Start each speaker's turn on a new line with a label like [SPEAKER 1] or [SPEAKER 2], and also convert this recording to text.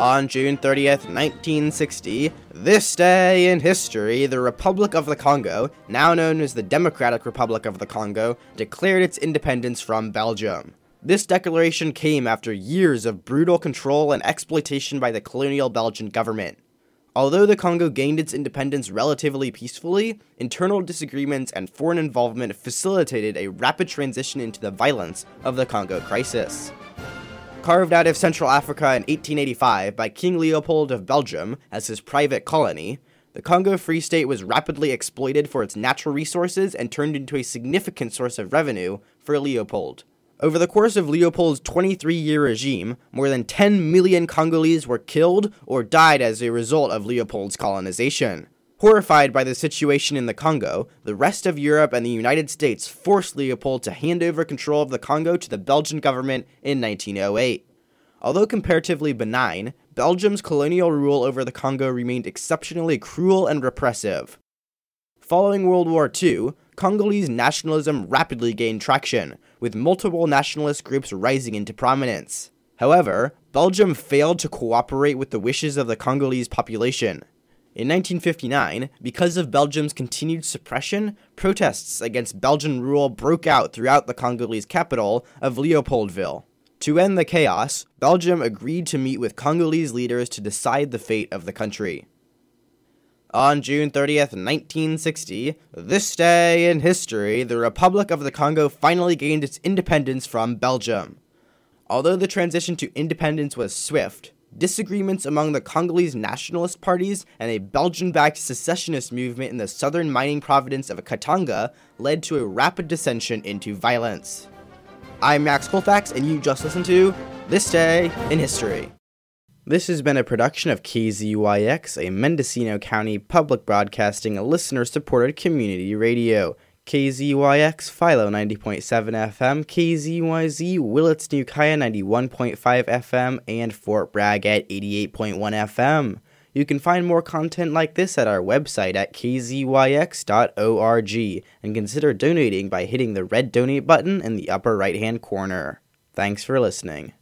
[SPEAKER 1] On June 30th, 1960, this day in history, the Republic of the Congo, now known as the Democratic Republic of the Congo, declared its independence from Belgium. This declaration came after years of brutal control and exploitation by the colonial Belgian government. Although the Congo gained its independence relatively peacefully, internal disagreements and foreign involvement facilitated a rapid transition into the violence of the Congo crisis. Carved out of Central Africa in 1885 by King Leopold of Belgium as his private colony, the Congo Free State was rapidly exploited for its natural resources and turned into a significant source of revenue for Leopold. Over the course of Leopold's 23 year regime, more than 10 million Congolese were killed or died as a result of Leopold's colonization. Horrified by the situation in the Congo, the rest of Europe and the United States forced Leopold to hand over control of the Congo to the Belgian government in 1908. Although comparatively benign, Belgium's colonial rule over the Congo remained exceptionally cruel and repressive. Following World War II, Congolese nationalism rapidly gained traction, with multiple nationalist groups rising into prominence. However, Belgium failed to cooperate with the wishes of the Congolese population. In 1959, because of Belgium's continued suppression, protests against Belgian rule broke out throughout the Congolese capital of Leopoldville. To end the chaos, Belgium agreed to meet with Congolese leaders to decide the fate of the country. On June 30th, 1960, this day in history, the Republic of the Congo finally gained its independence from Belgium. Although the transition to independence was swift, disagreements among the Congolese nationalist parties and a Belgian backed secessionist movement in the southern mining province of Katanga led to a rapid dissension into violence. I'm Max Colfax, and you just listened to This Day in History. This has been a production of KZYX, a Mendocino County public broadcasting, listener supported community radio. KZYX, Philo 90.7 FM, KZYZ, Willits New Kaya 91.5 FM, and Fort Bragg at 88.1 FM. You can find more content like this at our website at kzyx.org and consider donating by hitting the red donate button in the upper right hand corner. Thanks for listening.